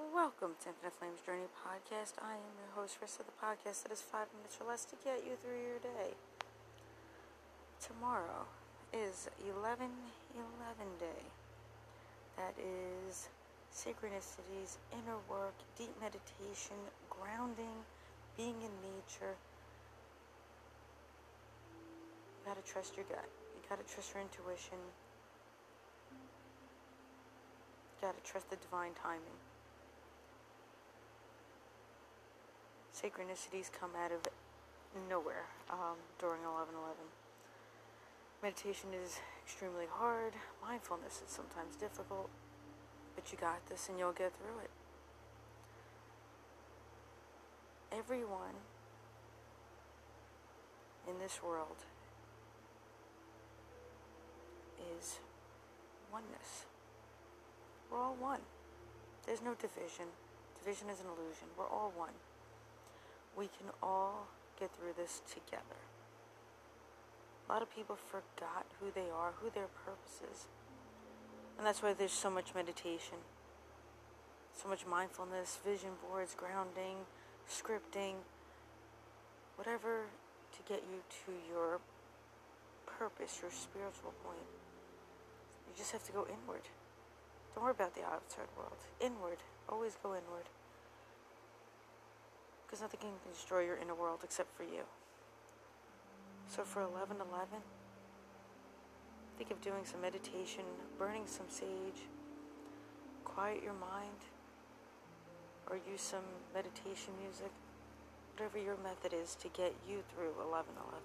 Welcome to Infinite Flames Journey Podcast. I am your host, Rissa, the podcast that is five minutes or less to get you through your day. Tomorrow is 11 11 day. That is synchronicities, inner work, deep meditation, grounding, being in nature. You gotta trust your gut. You gotta trust your intuition. You gotta trust the divine timing. Synchronicities come out of nowhere um, during 1111. Meditation is extremely hard, mindfulness is sometimes difficult, but you got this and you'll get through it. Everyone in this world is oneness. We're all one. There's no division. Division is an illusion. We're all one we can all get through this together. A lot of people forgot who they are, who their purpose is. And that's why there's so much meditation, so much mindfulness, vision boards, grounding, scripting, whatever to get you to your purpose, your spiritual point. You just have to go inward. Don't worry about the outside world. Inward. Always go inward because nothing can destroy your inner world except for you. So for 11 11, think of doing some meditation, burning some sage, quiet your mind, or use some meditation music, whatever your method is to get you through 11 11.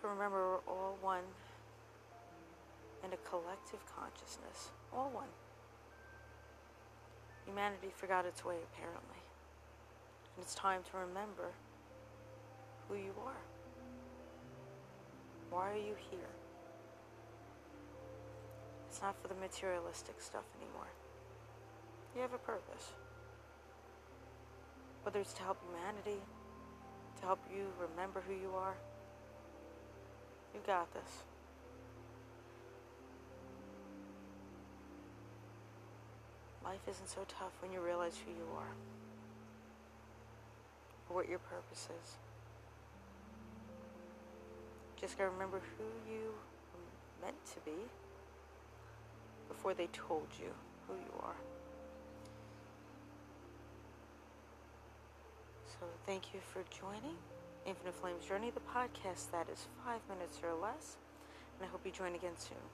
But remember, we're all one in a collective consciousness, all one. Humanity forgot its way, apparently. And it's time to remember who you are. Why are you here? It's not for the materialistic stuff anymore. You have a purpose. Whether it's to help humanity, to help you remember who you are, you got this. Life isn't so tough when you realize who you are or what your purpose is. Just gotta remember who you were meant to be before they told you who you are. So, thank you for joining Infinite Flames Journey, the podcast that is five minutes or less. And I hope you join again soon.